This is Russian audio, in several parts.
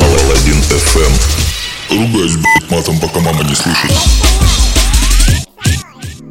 Паладин FM. Ругаюсь, блядь, матом, пока мама не слышит.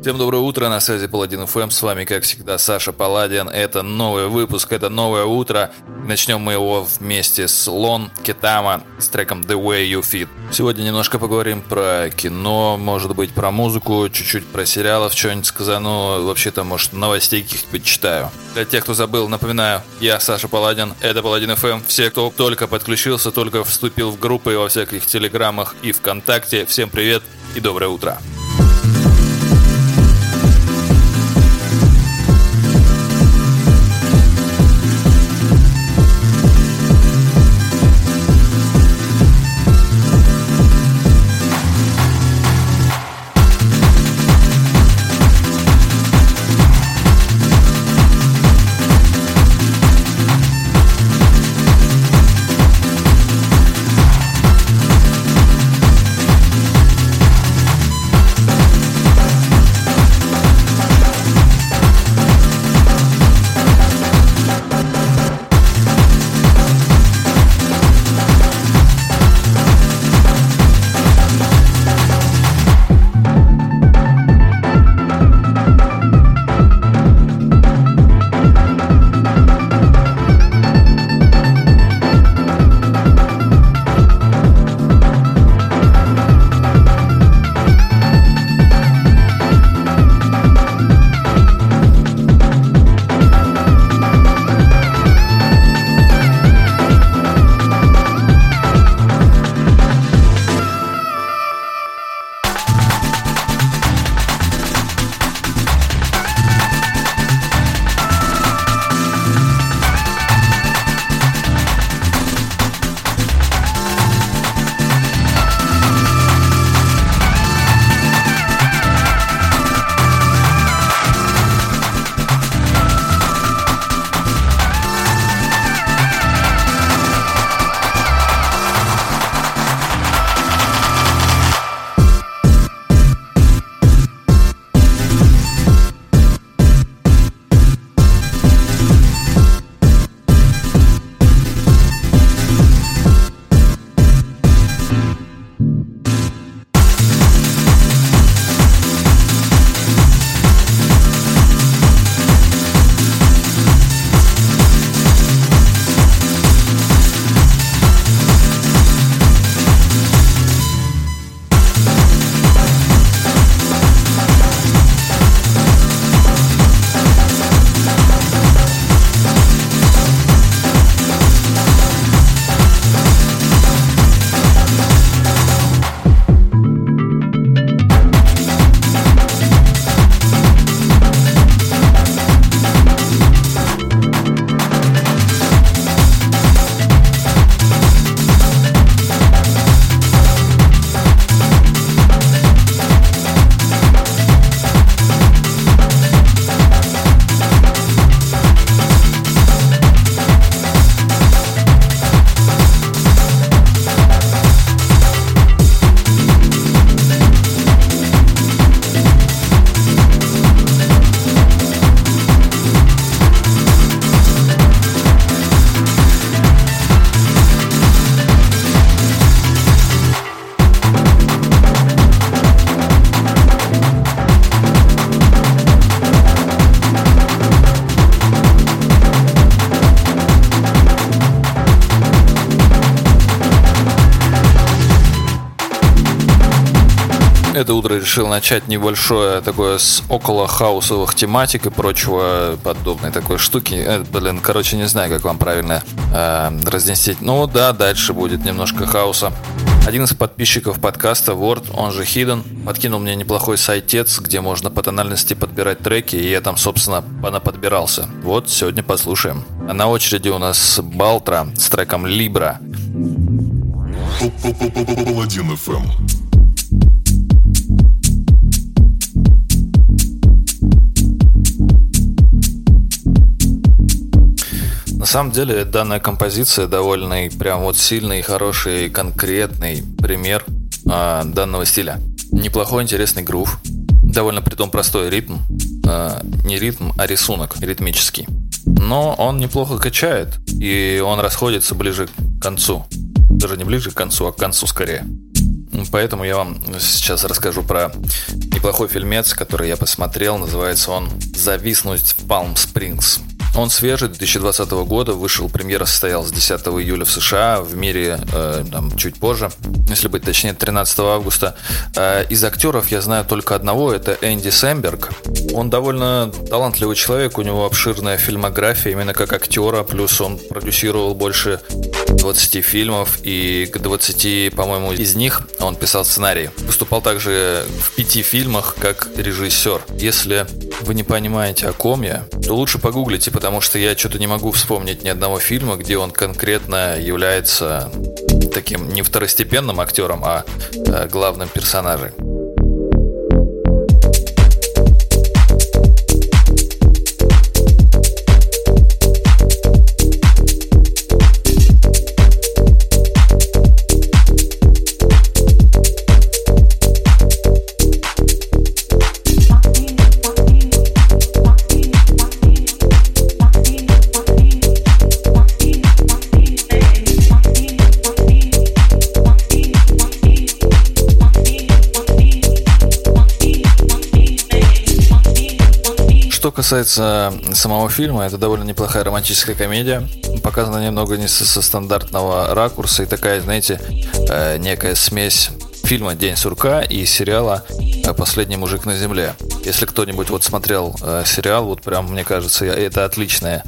Всем доброе утро, на связи Паладин ФМ, с вами, как всегда, Саша Паладин. Это новый выпуск, это новое утро. Начнем мы его вместе с Лон Китама с треком The Way You Fit. Сегодня немножко поговорим про кино, может быть, про музыку, чуть-чуть про сериалов, что-нибудь сказану, вообще-то, может, новостей каких-нибудь читаю. Для тех, кто забыл, напоминаю, я Саша Паладин, это Паладин ФМ. Все, кто только подключился, только вступил в группы во всяких телеграммах и ВКонтакте, всем привет и доброе утро. Это утро решил начать небольшое такое с около хаусовых тематик и прочего подобной такой штуки. Э, блин, короче, не знаю, как вам правильно э, разнести. Ну да, дальше будет немножко хаоса. Один из подписчиков подкаста, Word, он же Hidden, подкинул мне неплохой сайтец, где можно по тональности подбирать треки, и я там, собственно, подбирался. Вот, сегодня послушаем. А на очереди у нас Балтра с треком Libra. Паладин FM. На самом деле данная композиция довольно прям вот сильный, хороший, конкретный пример э, данного стиля. Неплохой, интересный грув, довольно притом простой ритм, э, не ритм, а рисунок ритмический. Но он неплохо качает, и он расходится ближе к концу. даже не ближе к концу, а к концу скорее. Поэтому я вам сейчас расскажу про неплохой фильмец, который я посмотрел. Называется он «Зависнуть в Палм Спрингс». Он свежий, 2020 года, вышел, премьера состоялась 10 июля в США, в мире э, там, чуть позже, если быть точнее, 13 августа. Э, из актеров я знаю только одного, это Энди Сэмберг. Он довольно талантливый человек, у него обширная фильмография именно как актера, плюс он продюсировал больше 20 фильмов, и к 20, по-моему, из них он писал сценарий. Выступал также в пяти фильмах как режиссер. Если вы не понимаете, о ком я, то лучше погуглите, потому что я что-то не могу вспомнить ни одного фильма, где он конкретно является таким не второстепенным актером, а э, главным персонажем. Касается самого фильма, это довольно неплохая романтическая комедия. Показана немного не со, со стандартного ракурса и такая, знаете, э, некая смесь фильма «День сурка» и сериала э, «Последний мужик на земле». Если кто-нибудь вот смотрел э, сериал, вот прям, мне кажется, это отличная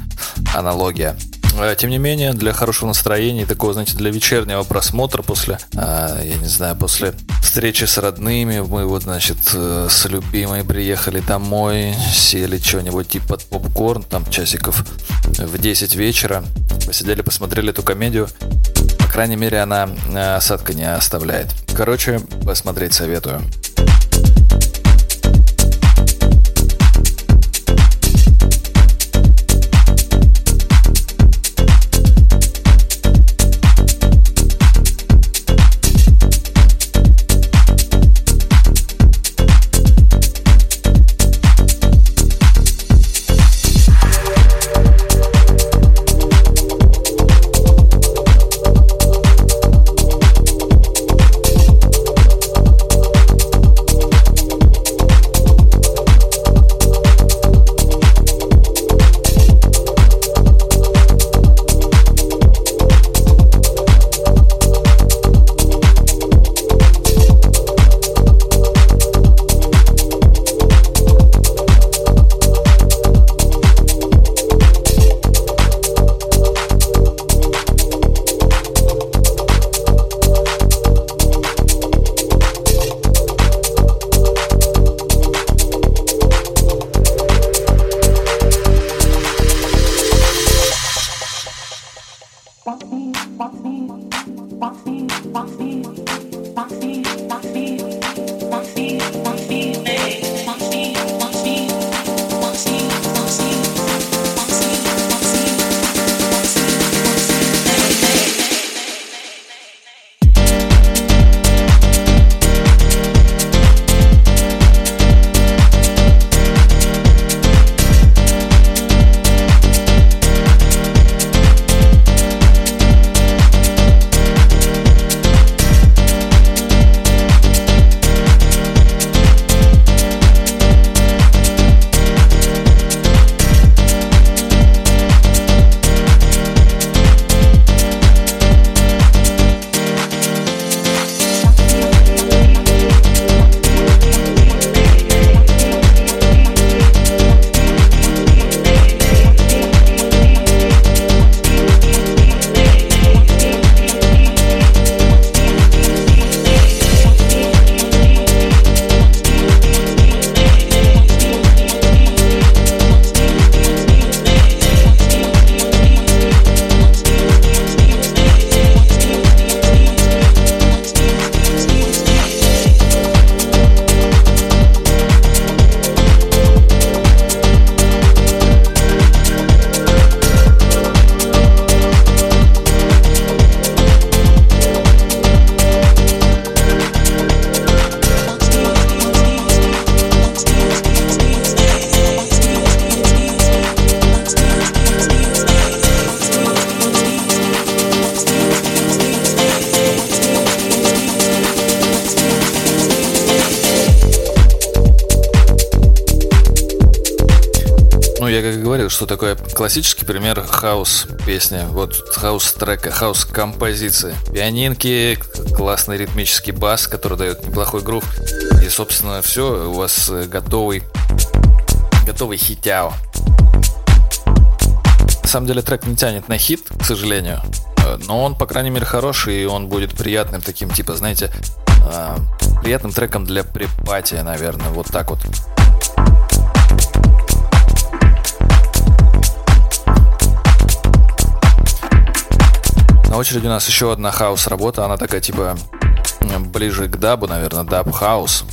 аналогия. Э, тем не менее, для хорошего настроения такого, знаете, для вечернего просмотра после, э, я не знаю, после встречи с родными, мы вот, значит, э, с любимой приехали домой, сели что-нибудь типа попкорн, там часиков в 10 вечера, посидели, посмотрели эту комедию. По крайней мере, она осадка не оставляет. Короче, посмотреть советую. Что такое классический пример хаос песни. Вот хаос трека, хаос композиции. Пианинки, классный ритмический бас, который дает неплохой грув. И, собственно, все, у вас готовый, готовый хитяо. На самом деле трек не тянет на хит, к сожалению. Но он, по крайней мере, хороший, и он будет приятным таким, типа, знаете, э, приятным треком для припатия, наверное, вот так вот. На очереди у нас еще одна хаус-работа, она такая, типа, ближе к дабу, наверное, даб-хаус.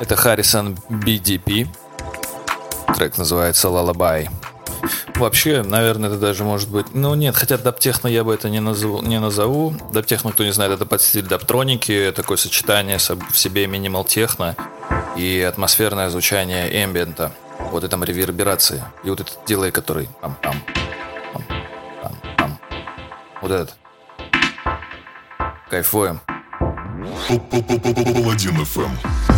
Это Harrison BDP. Трек называется Lullaby. Вообще, наверное, это даже может быть... Ну, нет, хотя дабтехно я бы это не назову. Не назову. Дабтехно, кто не знает, это под стиль даптроники, такое сочетание в себе минимал техно и атмосферное звучание эмбиента. Вот и там реверберации. И вот этот дилей, который... Пам-пам. Пам-пам. Вот этот. Кайфуем. Паладин FM.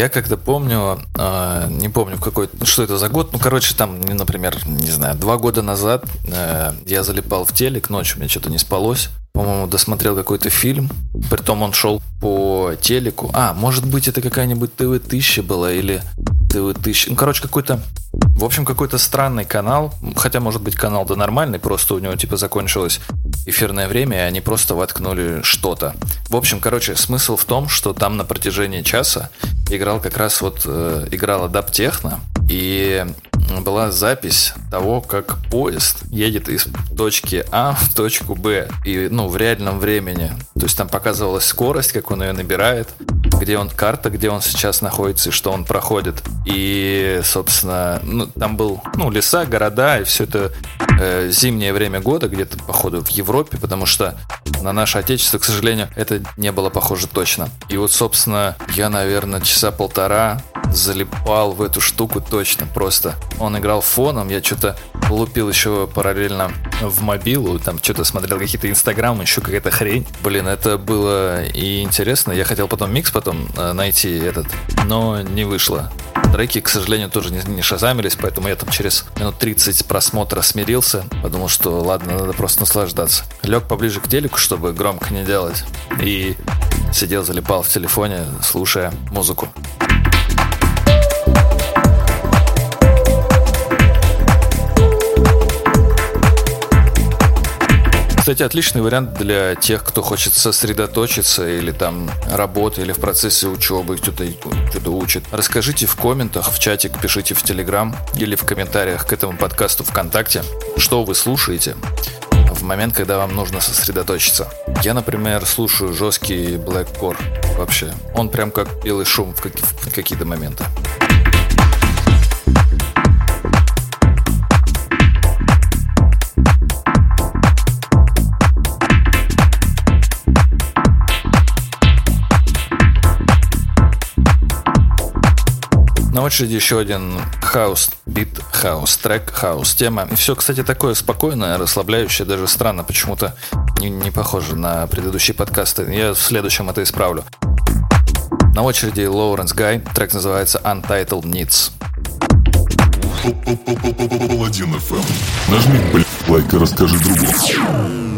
Я когда помню, э, не помню в какой, что это за год, ну, короче, там, например, не знаю, два года назад э, я залипал в телек, ночью мне что-то не спалось, по-моему, досмотрел какой-то фильм, притом он шел по телеку. А, может быть, это какая-нибудь ТВ-1000 была или ТВ-1000, ну, короче, какой-то в общем, какой-то странный канал, хотя, может быть, канал да нормальный, просто у него, типа, закончилось эфирное время, и они просто воткнули что-то. В общем, короче, смысл в том, что там на протяжении часа играл как раз вот, э, играла даптехно, и была запись того, как поезд едет из точки А в точку Б, и, ну, в реальном времени. То есть там показывалась скорость, как он ее набирает, где он, карта, где он сейчас находится и что он проходит. И, собственно, ну, там был, ну, леса, города, и все это э, зимнее время года, где-то, походу, в Европе, потому что на наше отечество, к сожалению, это не было похоже точно. И вот, собственно, я, наверное, часа полтора залипал в эту штуку точно, просто. Он играл фоном, я что-то лупил еще параллельно в мобилу, там что-то смотрел какие-то инстаграмы, еще какая-то хрень. Блин, это было и интересно. Я хотел потом микс потом э, найти этот, но не вышло. Треки, к сожалению, тоже не, не шазамились, поэтому я там через минут 30 просмотра смирился. Подумал, что ладно, надо просто наслаждаться. Лег поближе к телеку, чтобы громко не делать. И сидел, залипал в телефоне, слушая музыку. Кстати, отличный вариант для тех, кто хочет сосредоточиться или там работа, или в процессе учебы кто-то что-то учит. Расскажите в комментах, в чатик, пишите в Телеграм или в комментариях к этому подкасту ВКонтакте, что вы слушаете в момент, когда вам нужно сосредоточиться. Я, например, слушаю жесткий blackcore вообще. Он прям как белый шум в какие-то моменты. Очереди еще один хаус, бит хаус, трек хаус, тема. И все, кстати, такое спокойное, расслабляющее, даже странно, почему-то не, не похоже на предыдущие подкасты. Я в следующем это исправлю. На очереди Лоуренс Гай, трек называется Untitled Needs. Паладин. Нажми, блядь, лайк и расскажи другу.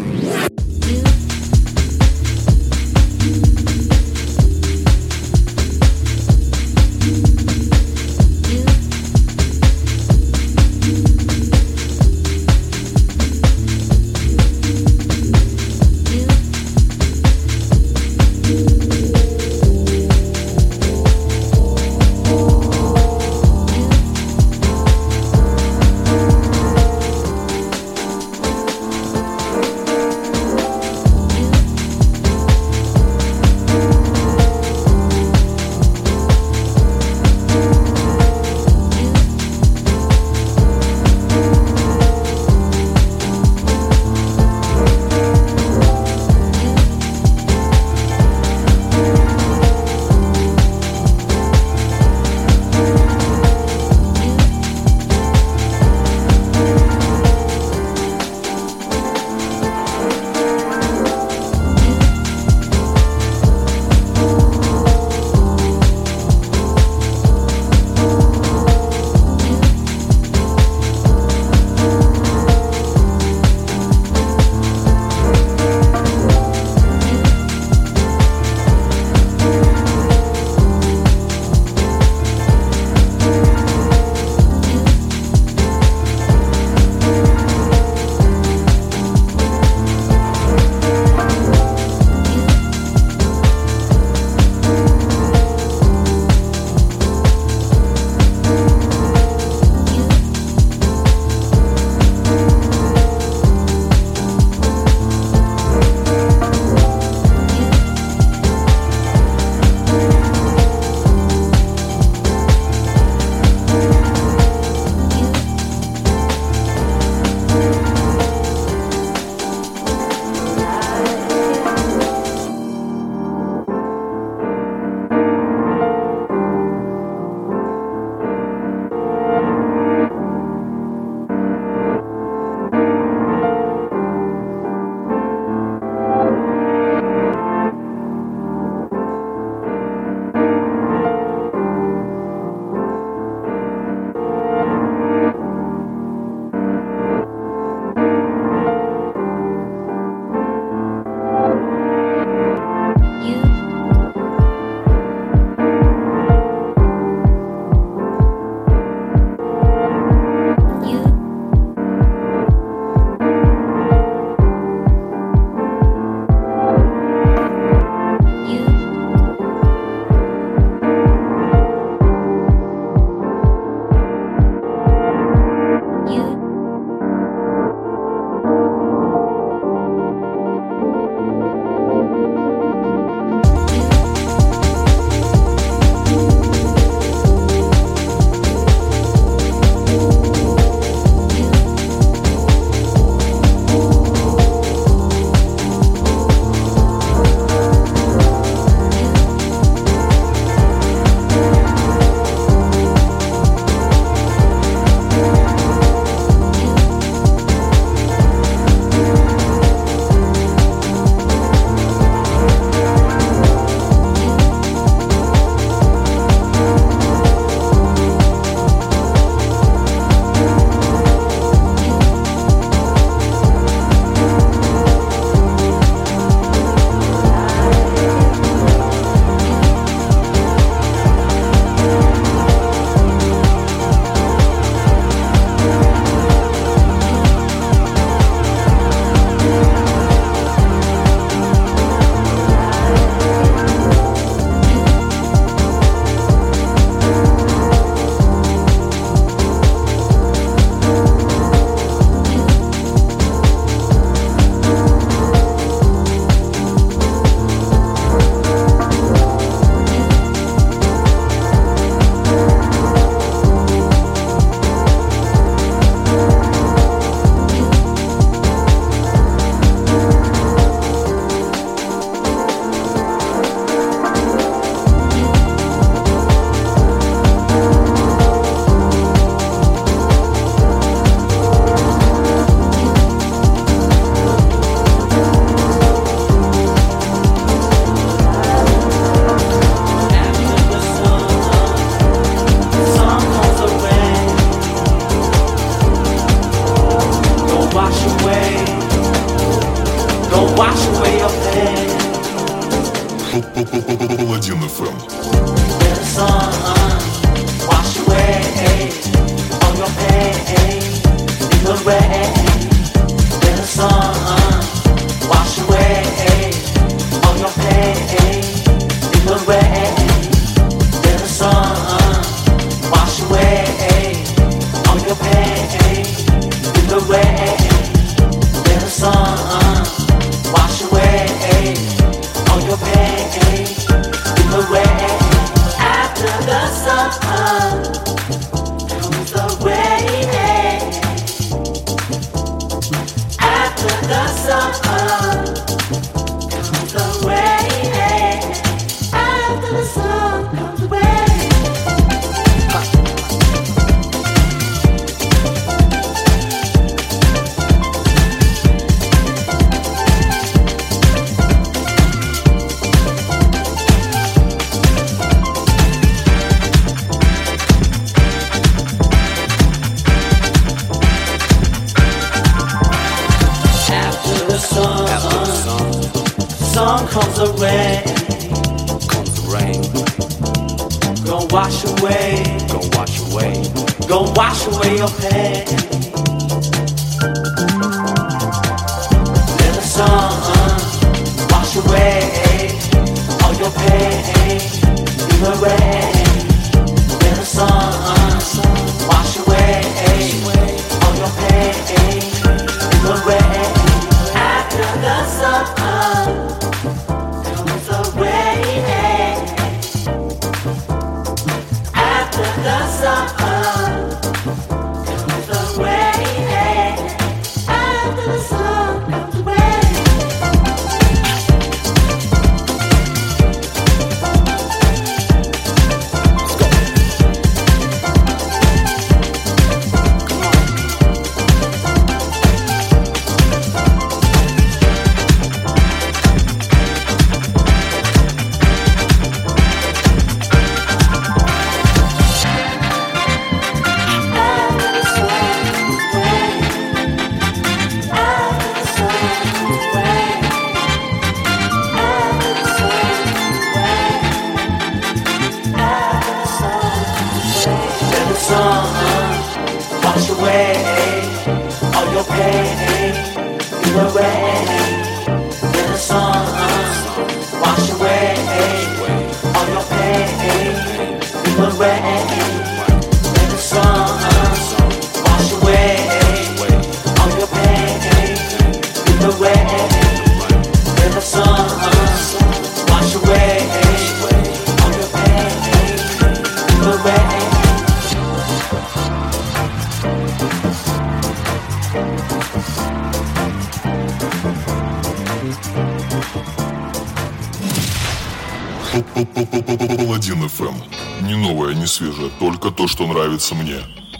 только то, что нравится мне.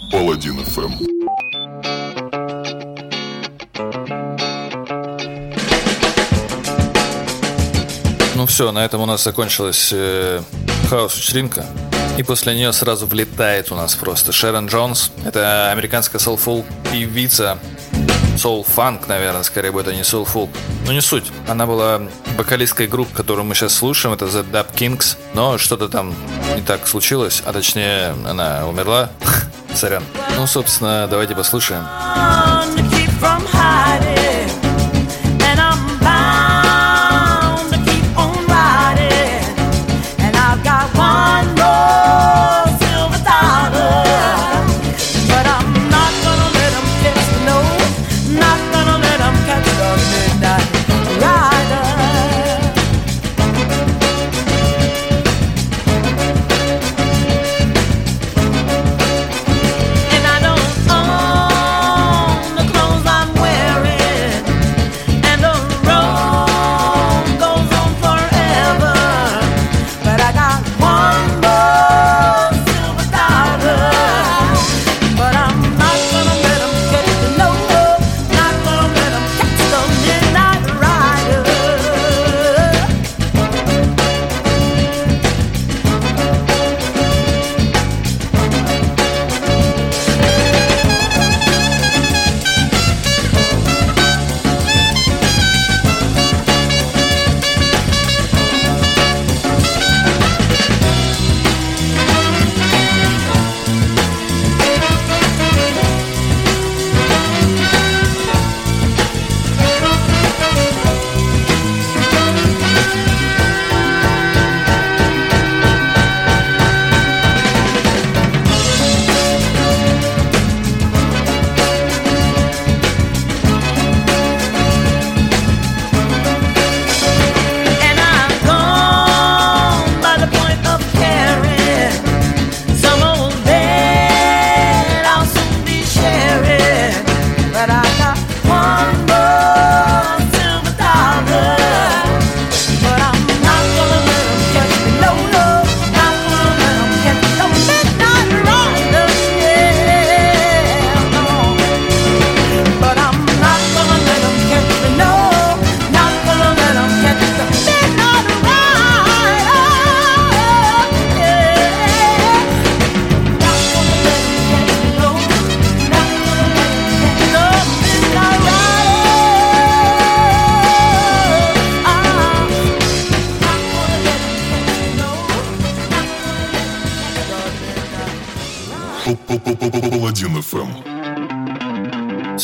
Паладин FM. Ну все, на этом у нас закончилась э, хаус-вечеринка. И после нее сразу влетает у нас просто Шерон Джонс. Это американская soulful певица. Соул-фанк, наверное, скорее бы это не soulful. Но ну, не суть. Она была вокалисткой групп, которую мы сейчас слушаем, это The Dap-Kings, но что-то там не так случилось, а точнее она умерла. Сорян. Ну, собственно, давайте послушаем. from hiding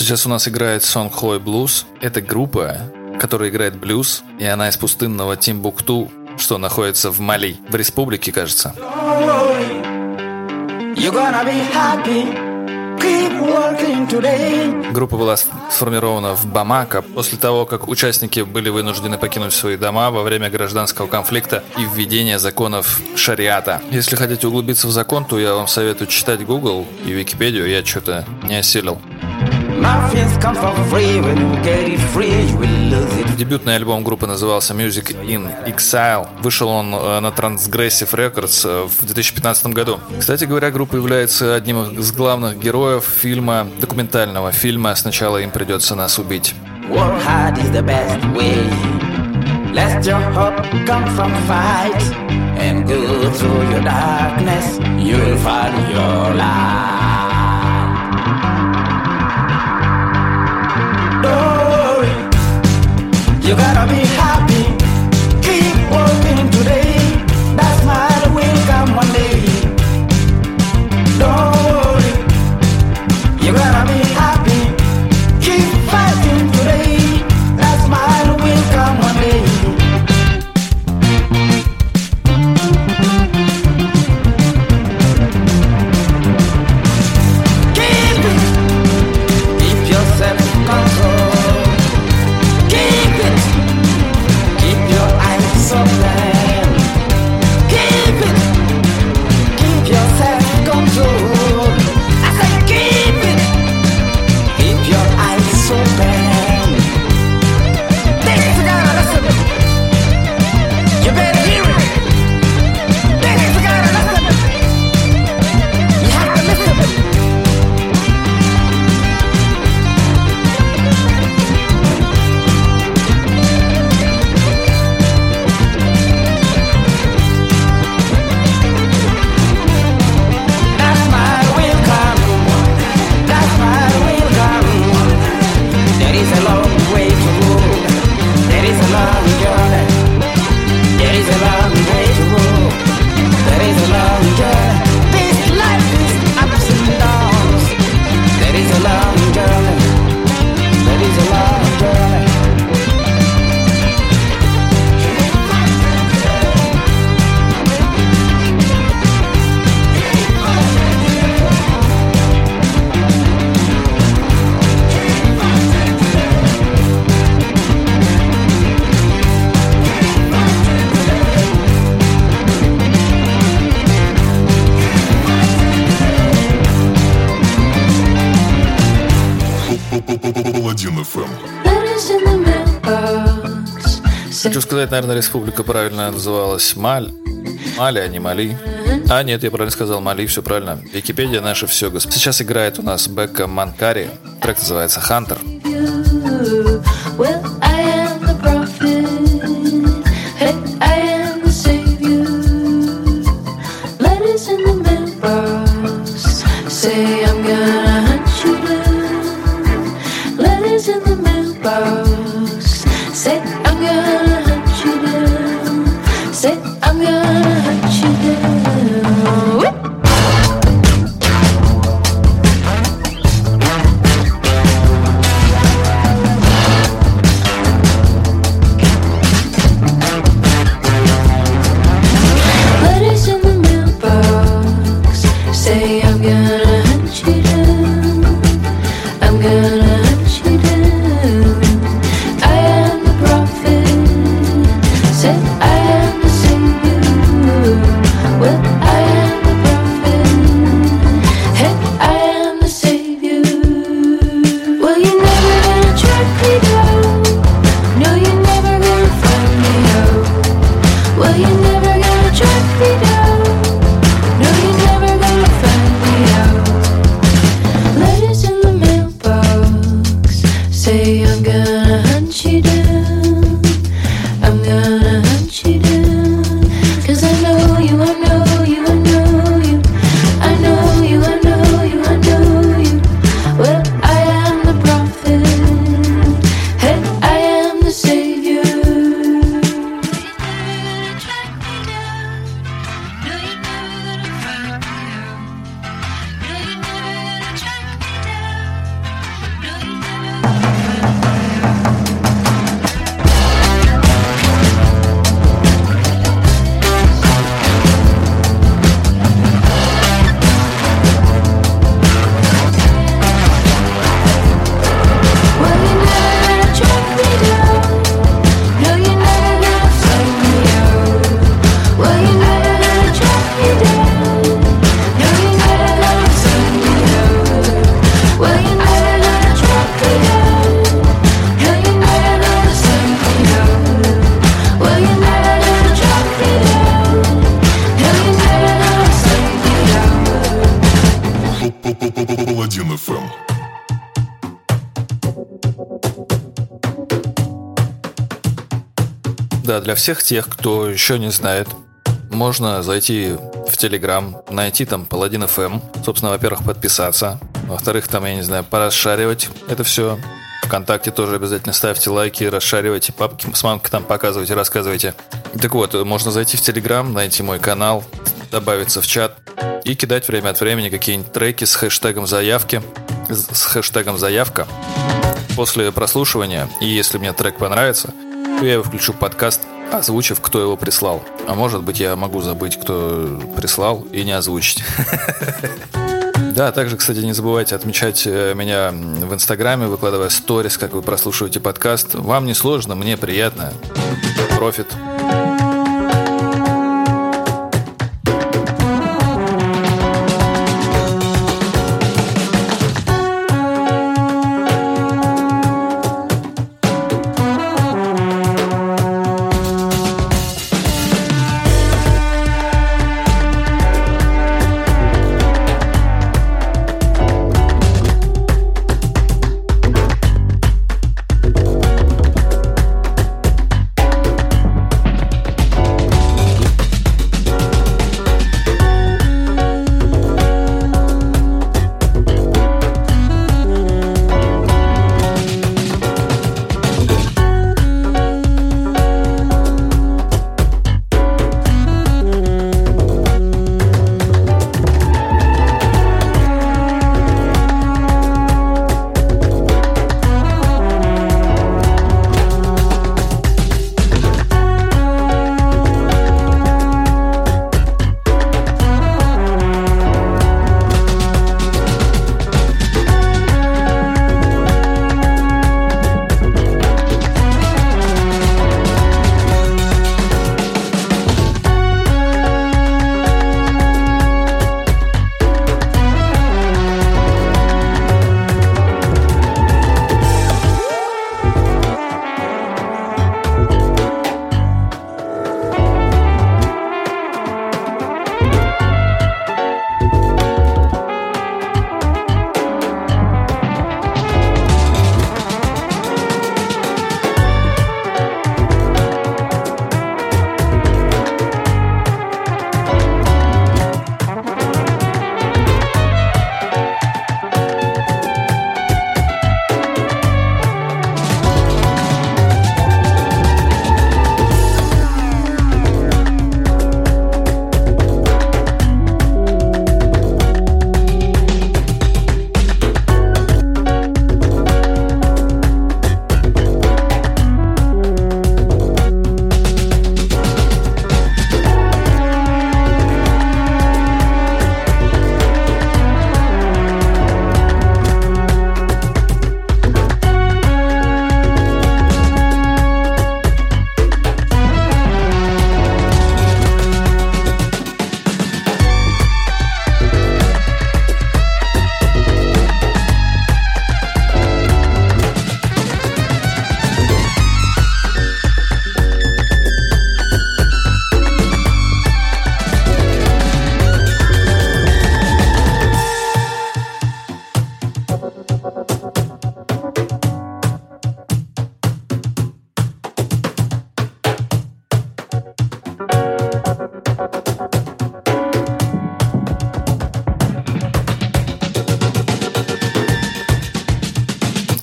Сейчас у нас играет сон Хлой Блюз. Это группа, которая играет блюз, и она из пустынного Тимбукту, что находится в Мали, в республике, кажется. Группа была сформирована в Бамако после того, как участники были вынуждены покинуть свои дома во время гражданского конфликта и введения законов шариата. Если хотите углубиться в закон, то я вам советую читать Google и Википедию, я что-то не осилил. Дебютный альбом группы назывался Music in Exile. Вышел он э, на Transgressive Records э, в 2015 году. Кстати говоря, группа является одним из главных героев фильма, документального фильма «Сначала им придется нас убить». Let your hope come from fight and go through your darkness. You'll find your light. You gotta be сказать, наверное, республика правильно называлась Маль. Мали, а не Мали. А, нет, я правильно сказал, Мали, все правильно. Википедия наше все, господи. Сейчас играет у нас Бекка Манкари. Трек называется «Хантер». Для всех тех, кто еще не знает, можно зайти в Телеграм, найти там Паладин FM. Собственно, во-первых, подписаться. Во-вторых, там, я не знаю, порасшаривать это все. Вконтакте тоже обязательно ставьте лайки, расшаривайте папки с мамкой там показывайте, рассказывайте. Так вот, можно зайти в Телеграм, найти мой канал, добавиться в чат и кидать время от времени какие-нибудь треки с хэштегом заявки, с хэштегом заявка. После прослушивания, и если мне трек понравится, я его включу в подкаст, озвучив, кто его прислал. А может быть, я могу забыть, кто прислал, и не озвучить. Да, также, кстати, не забывайте отмечать э, меня в Инстаграме, выкладывая сторис, как вы прослушиваете подкаст. Вам не сложно, мне приятно. Профит.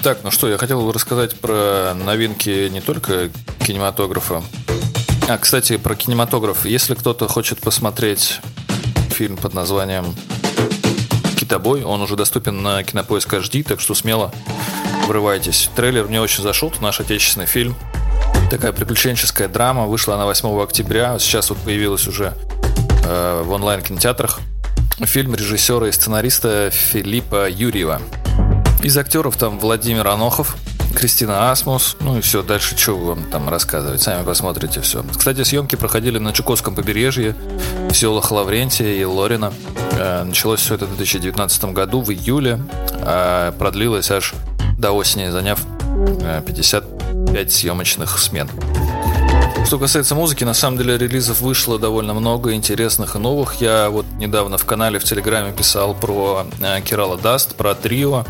Так, ну что, я хотел рассказать про новинки не только кинематографа. А, кстати, про кинематограф. Если кто-то хочет посмотреть фильм под названием «Китобой», он уже доступен на Кинопоиск HD, так что смело врывайтесь. Трейлер мне очень зашел, это наш отечественный фильм. Такая приключенческая драма, вышла она 8 октября, сейчас вот появилась уже э, в онлайн-кинотеатрах. Фильм режиссера и сценариста Филиппа Юрьева. Из актеров там Владимир Анохов, Кристина Асмус, ну и все, дальше что вам там рассказывать, сами посмотрите все. Кстати, съемки проходили на Чукотском побережье, в селах Лаврентия и Лорина. Э, началось все это в 2019 году, в июле, а продлилось аж до осени, заняв 55 съемочных смен. Что касается музыки, на самом деле релизов вышло довольно много интересных и новых. Я вот недавно в канале в Телеграме писал про Керала Даст, про трио,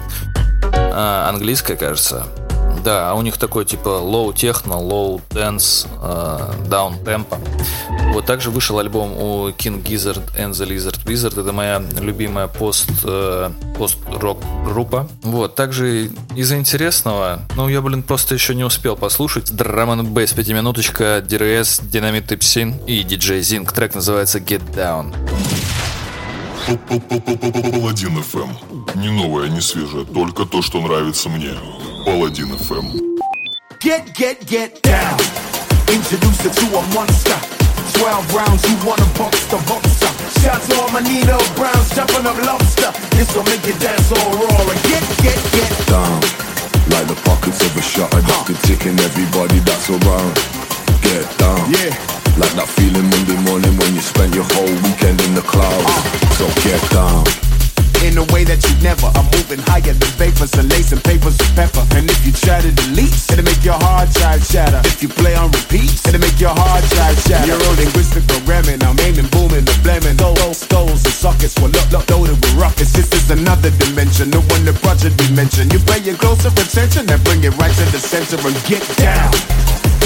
английское, кажется. Да, а у них такой типа low techno, low dance, э, down tempo. Вот также вышел альбом у King Gizzard and the Lizard Wizard. Это моя любимая пост, э, пост-рок группа. Вот, также из интересного, ну, я, блин, просто еще не успел послушать. Drum and Bass, пятиминуточка, DRS, Dynamite Tipsin и DJ Zing. Трек называется Get Down. Паладин FM. Не новое, не свежее, только то, что нравится мне. Паладин FM. Get, get, get down. Introduce her to a monster. 12 rounds, you wanna box the boxer. Shots on my Nino Browns, chopping up lobster. This will make you dance all raw. And get, get, get down Like the pockets of a shutter that's been ticking everybody that's around You your closer attention and bring it right to the center and get down.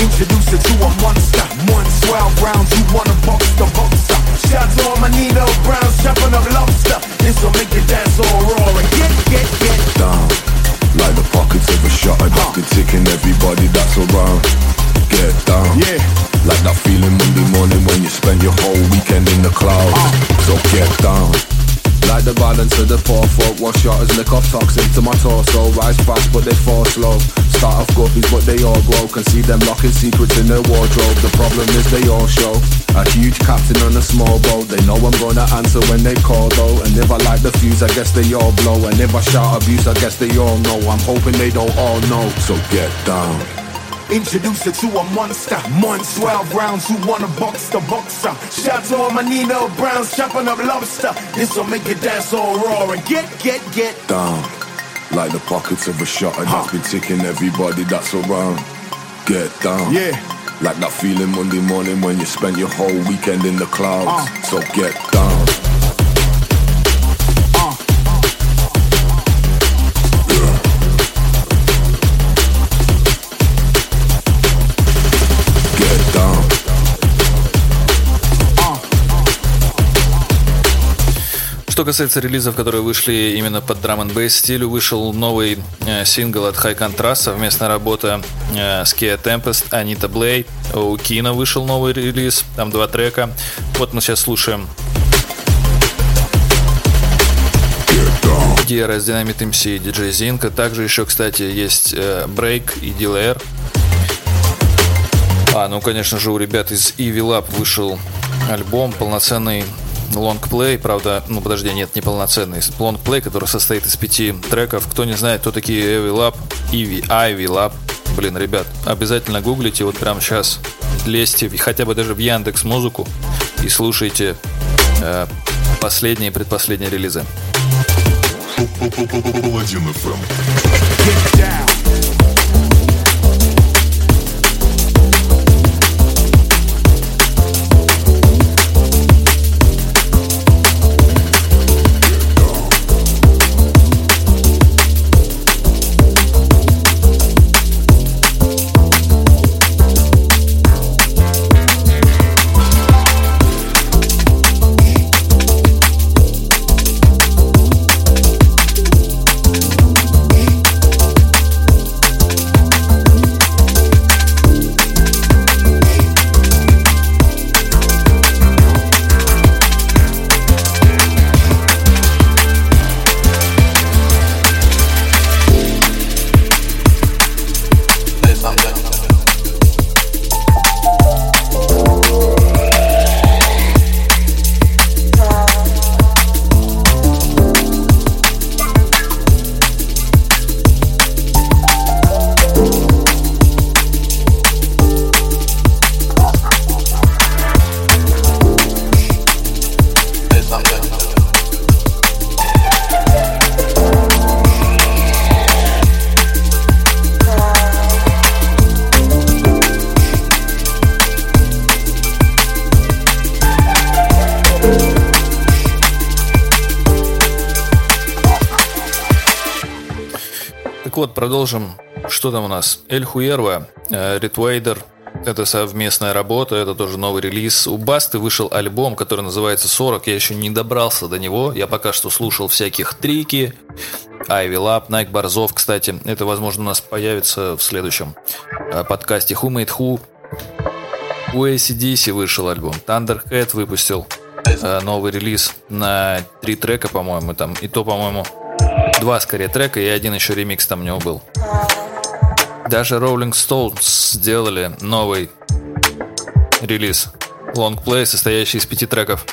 Introduce her to a monster. One 12 rounds, you wanna box the boxer. Shots on my Nino Browns, chopping up lobster. This will make you dance all raw and get, get, get down Like the pockets of a shutter that's been ticking everybody that's around Get down Yeah. Like that feeling Monday morning when you spend your whole weekend in the clouds So get down like the balance of the poor Wash shotters lick off toxin to my torso. Rise fast but they fall slow. Start off guppies but they all grow. Can see them locking secrets in their wardrobe. The problem is they all show. A huge captain on a small boat. They know I'm gonna answer when they call though. And if I light the fuse I guess they all blow. And if I shout abuse I guess they all know. I'm hoping they don't all know. So get down Introduce her to a monster. One 12 rounds, who wanna box the boxer? Shout to all my Nino Browns, chopping up lobster. This will make you dance all raw and get, get, get down Like the pockets of a shutter that's been ticking everybody that's around Get down Yeah. Like that feeling Monday morning when you spent your whole weekend in the clouds Uh. So get down Что касается релизов, которые вышли именно под драм н стилю, вышел новый э, сингл от High Contrast, совместная работа э, с Kia Tempest, Анита Блей. У Кина вышел новый релиз, там два трека. Вот мы сейчас слушаем Гера с Dynamite MC и DJ Zinka. Также еще, кстати, есть э, Break и DLR. А, ну, конечно же, у ребят из Evil Up вышел альбом, полноценный лонгплей, правда, ну подожди, нет, не полноценный, лонгплей, который состоит из пяти треков. Кто не знает, кто такие Evil Up, Ivy, Ivy Lab, блин, ребят, обязательно гуглите вот прямо сейчас, лезьте хотя бы даже в Яндекс Музыку и слушайте э, последние и предпоследние релизы. FM. get down. Продолжим. Что там у нас? Эль Хуерва, э, Ритвейдер. Это совместная работа, это тоже новый релиз. У Басты вышел альбом, который называется 40. Я еще не добрался до него. Я пока что слушал всяких трики. Айви Лап, Найк Борзов, кстати. Это, возможно, у нас появится в следующем э, подкасте Who Made Who. У ACDC вышел альбом. Thunderhead выпустил э, новый релиз на три трека, по-моему, там. И то, по-моему, два скорее трека, и один еще ремикс там у него был. Даже Rolling Stones сделали новый релиз. Лонгплей, состоящий из пяти треков.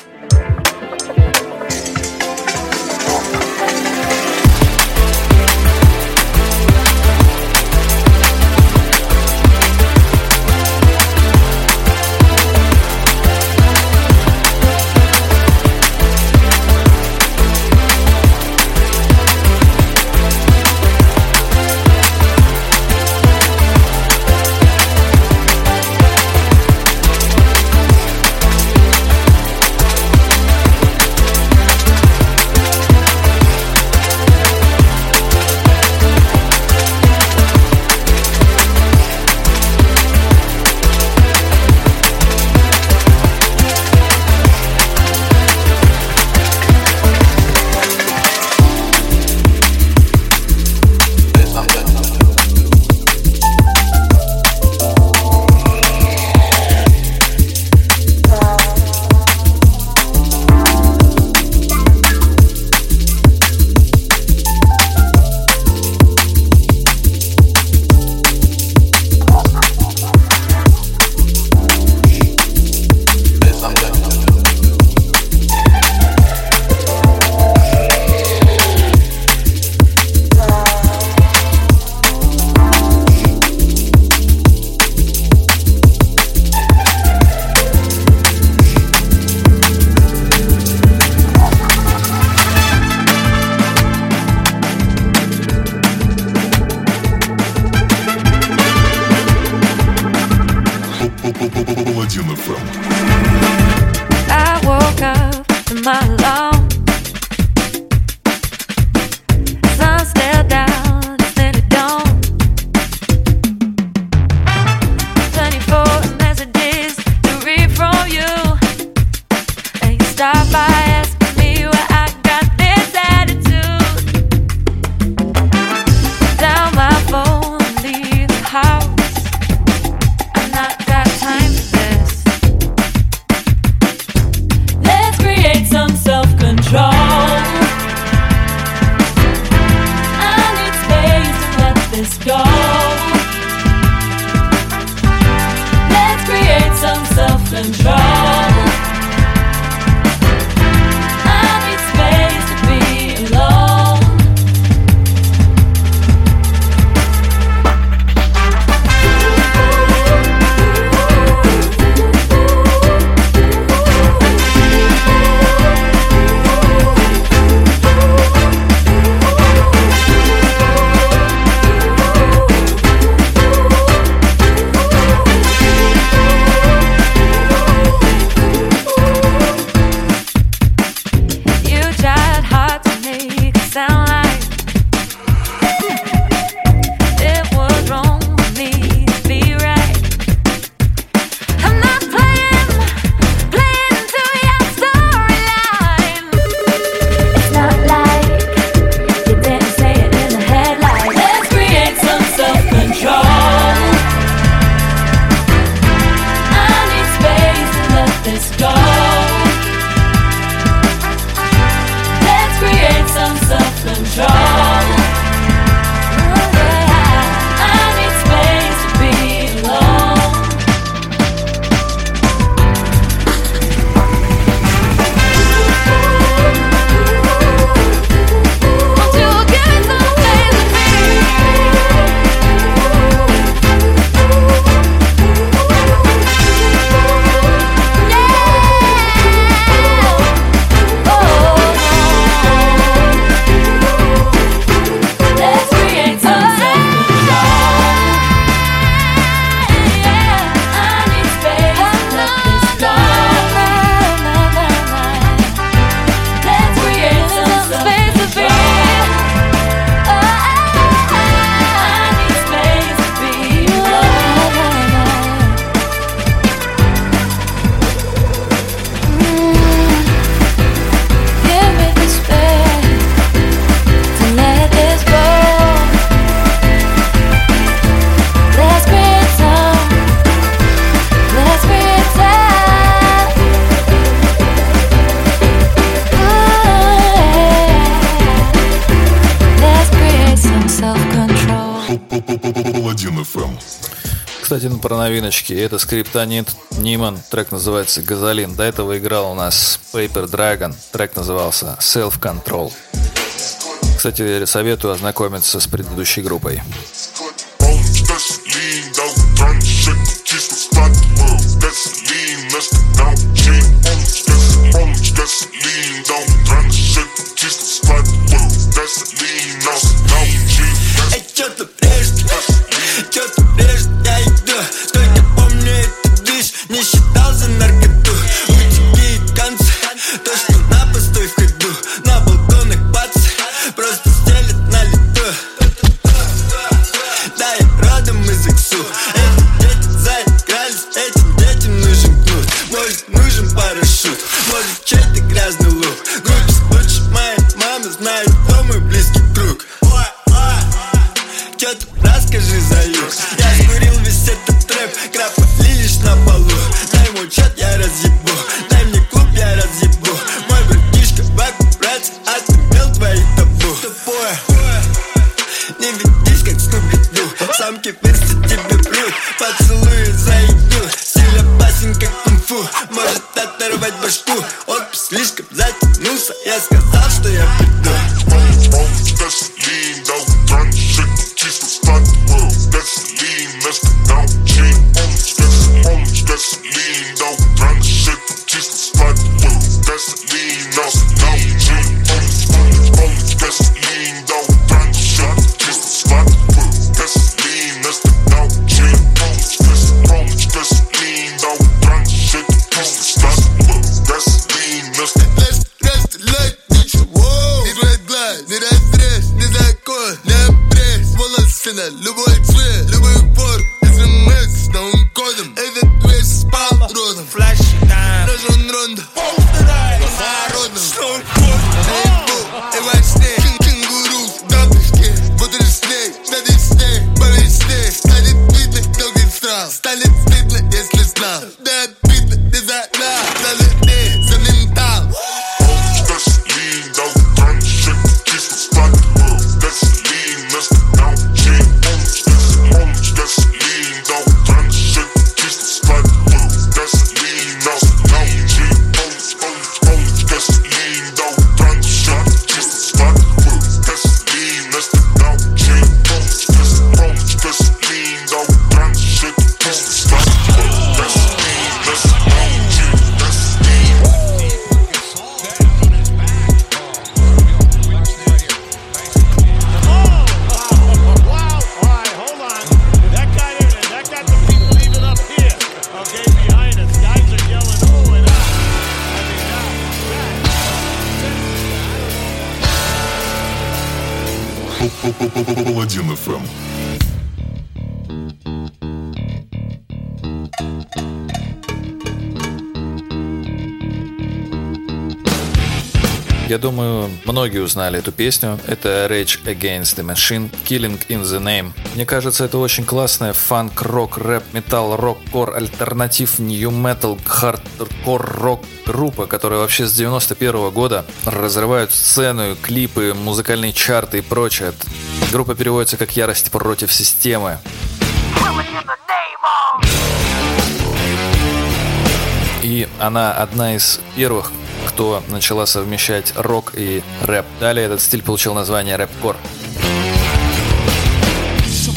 Паладин ФМ. Кстати, про новиночки. Это скриптонит Ниман. Трек называется «Газолин». До этого играл у нас Paper Dragon. Трек назывался «Self Control». Кстати, советую ознакомиться с предыдущей группой. that little boy twin. Многие узнали эту песню. Это Rage Against the Machine, Killing in the Name. Мне кажется, это очень классная фанк, рок, рэп, металл, рок, кор, alternative, nu metal, хардкор, рок группа, которая вообще с 91 года разрывают сцену, клипы, музыкальные чарты и прочее. Группа переводится как «Ярость против системы». И она одна из первых, кто начала совмещать рок и рэп. Далее этот стиль получил название рэп-кор. Some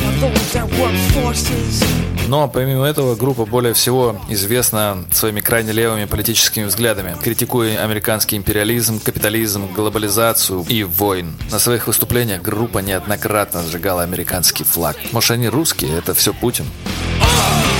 of those that work forces Но помимо этого группа более всего известна своими крайне левыми политическими взглядами, критикуя американский империализм, капитализм, глобализацию и войн. На своих выступлениях группа неоднократно сжигала американский флаг. Может они русские, это все Путин. killing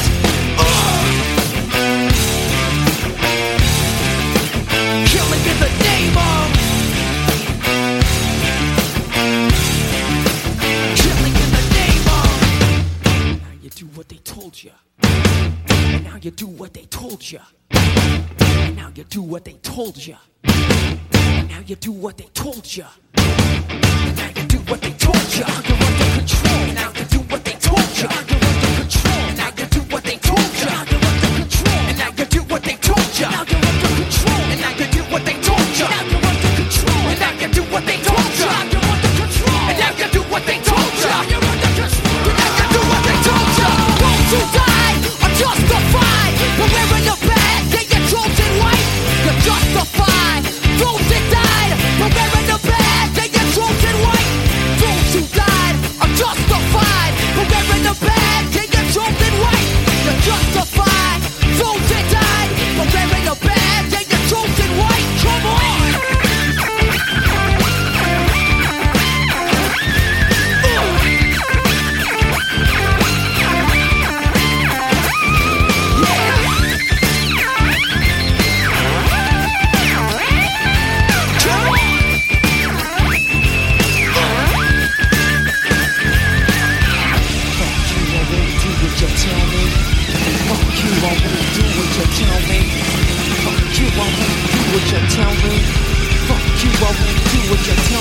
Told you. And now you do what they told you. And now you do what they told you. And now you do what they told you. You're under control. And now you do what they told you. You're under control. And now you do what they told you. You're under control. And now you do what they told you.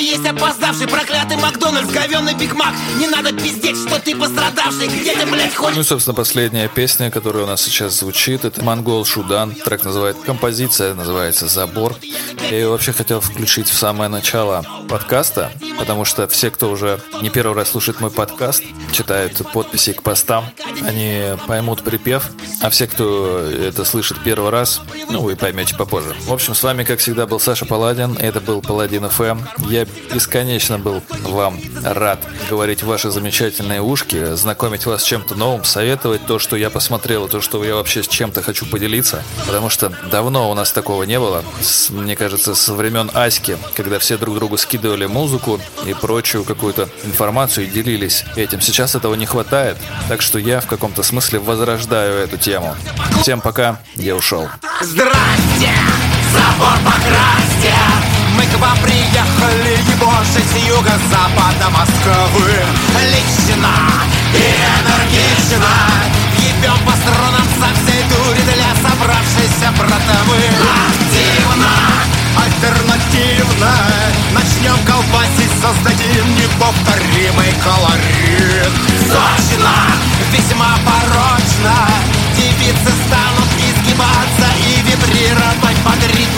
есть опоздавший Проклятый Макдональдс, говёный Биг Мак Не надо пиздеть, что ты пострадавший Где ты, блядь, ходишь? Ну и, собственно, последняя песня, которая у нас сейчас звучит, это Монгол Шудан. Трек называет композиция, называется Забор. Я ее вообще хотел включить в самое начало подкаста, потому что все, кто уже не первый раз слушает мой подкаст, читают подписи к постам, они поймут припев, а все, кто это слышит первый раз, ну, вы поймете попозже. В общем, с вами, как всегда, был Саша Паладин, это был Паладин ФМ. Я бесконечно был вам рад говорить ваши замечательные ушки, знакомить вас с чем-то новым, советовать то, что я посмотрел, и то, что я вообще с чем-то хочу поделиться, потому что давно у нас такого не было, с- мне кажется, со времен Аськи, когда все друг другу скидывали музыку и прочую какую-то информацию и делились этим. Сейчас этого не хватает, так что я в каком-то смысле возрождаю эту тему. Всем пока, я ушел. Здрасте, забор покрасьте к вам приехали ебошить с юго-запада Москвы. Лично и энергично Ебем по струнам со всей дури для собравшейся братовы. Активно, альтернативно. Начнем колбасить, создадим неповторимый колорит. Сочно, весьма порочно. Девицы станут изгибаться и вибрировать под ритм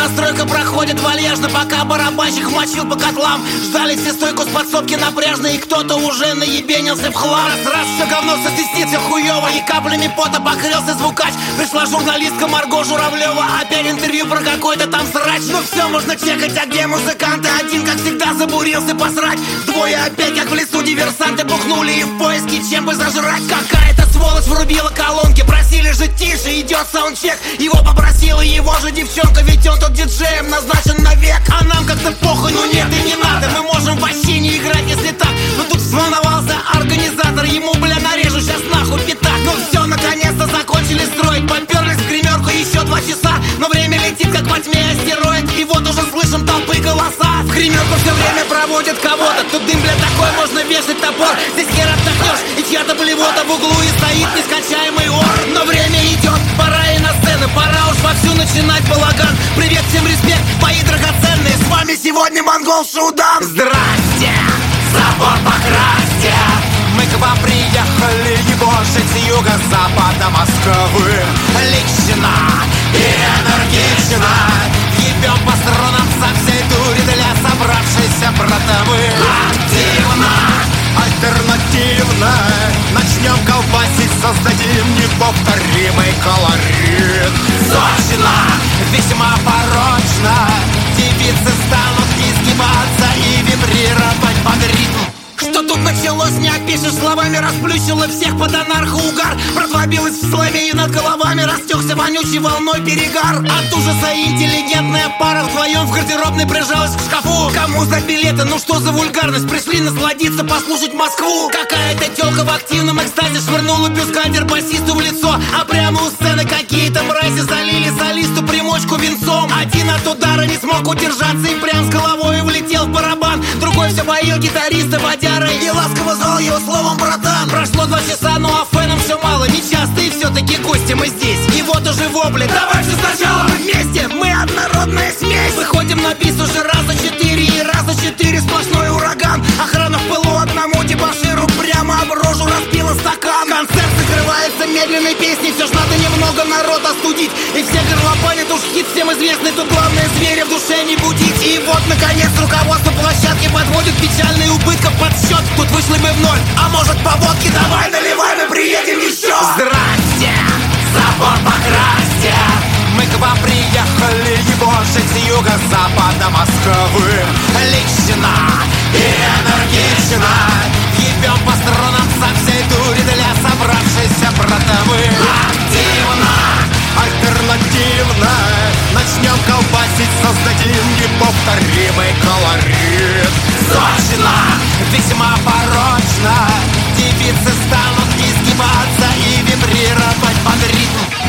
Звуконастройка проходит вальяжно, пока барабанщик мочил по котлам. Ждали все стойку с подсобки напряжно, и кто-то уже наебенился в хлам. Раз, раз, все говно сосвистит, все хуево, и каплями пота покрылся звукач. Пришла журналистка Марго Журавлева, опять интервью про какой-то там срач. Ну все, можно чекать, а где музыканты? Один, как всегда, забурился посрать. Двое опять, как в лесу, диверсанты бухнули и в поиске, чем бы зажрать. Какая-то сволочь врубила колонки, просили же тише, идет саундчек Его попросила его же девчонка, ведь он тут тот диджеем назначен навек А нам как-то похуй, ну нет и не надо. Мы можем вообще не играть, если так. Но тут взволновался организатор Ему, бля, нарежу сейчас нахуй пятак Ну все, наконец-то закончили строить Поперлись в гримерку еще два часа. Но время летит, как во тьме астероид И вот уже слышим толпы голоса. В гримерку все время проводят кого-то. Тут дым, бля, такой, можно вешать топор. Здесь хер отдохнешь, и чья-то блевота в углу И стоит нескончаемый ор. Но время идет, пора сцену Пора уж вовсю начинать балаган. Привет, всем респект, мои драгоценные. С вами сегодня Монгол Шудан Здрасте, забор покрасьте! Мы к вам приехали ебошить с юго-запада Москвы. Лично и энергично Ебем по струнам со всей дури для собравшейся братовы. Активно, альтернативно Начнем колбасить, создадим неповторимый колорит. Сочно, весьма порочно. Девицы станут изгибаться и вибрировать опишешь словами Расплющило всех под анархо-угар. Братва билась в славе и над головами Растекся вонючей волной перегар. От ужаса интеллигентная пара Вдвоем в гардеробной прижалась к шкафу. Кому за билеты? Ну что за вульгарность? Пришли насладиться, послушать Москву. Какая-то телка в активном экстазе Швырнула бюскандер басисту в лицо. А прямо у сцены какие-то мрази Залили солисту примочку венцом. Один от удара не смог удержаться И прям с головой влетел в барабан. Другой все боил гитариста водярой И ласково звал его словом братан. Прошло два часа, ну а фенам все мало. Нечастые все-таки гости мы здесь. И вот уже вопли. Давай все сначала мы вместе. Мы однородная смесь. Выходим на бис уже раз за четыре. И раз за четыре сплошной ураган. Охрана в пылу одному дебаширу прямо об рожу разбила стакан. Концерт закрывается медленной песней Все ж надо немного народ остудить. И все горлопанят уж хит всем известный Тут главное зверя в душе не будить. И вот наконец руководство площадки подводит печальные убытков под счет Тут вышли бы в ноль, а может по водке? Давай наливай, мы приедем еще Здрасте, забор покрасьте! Мы к вам приехали, его же с юго-запада Москвы. Лично и энергично Ебем по струнам со всей дури для собравшейся братовы Активно! Альтернативно! Начнем колбасить, создадим неповторимый колорит Сочно! Весьма порочно! Девицы станут изгибаться и вибрировать под ритм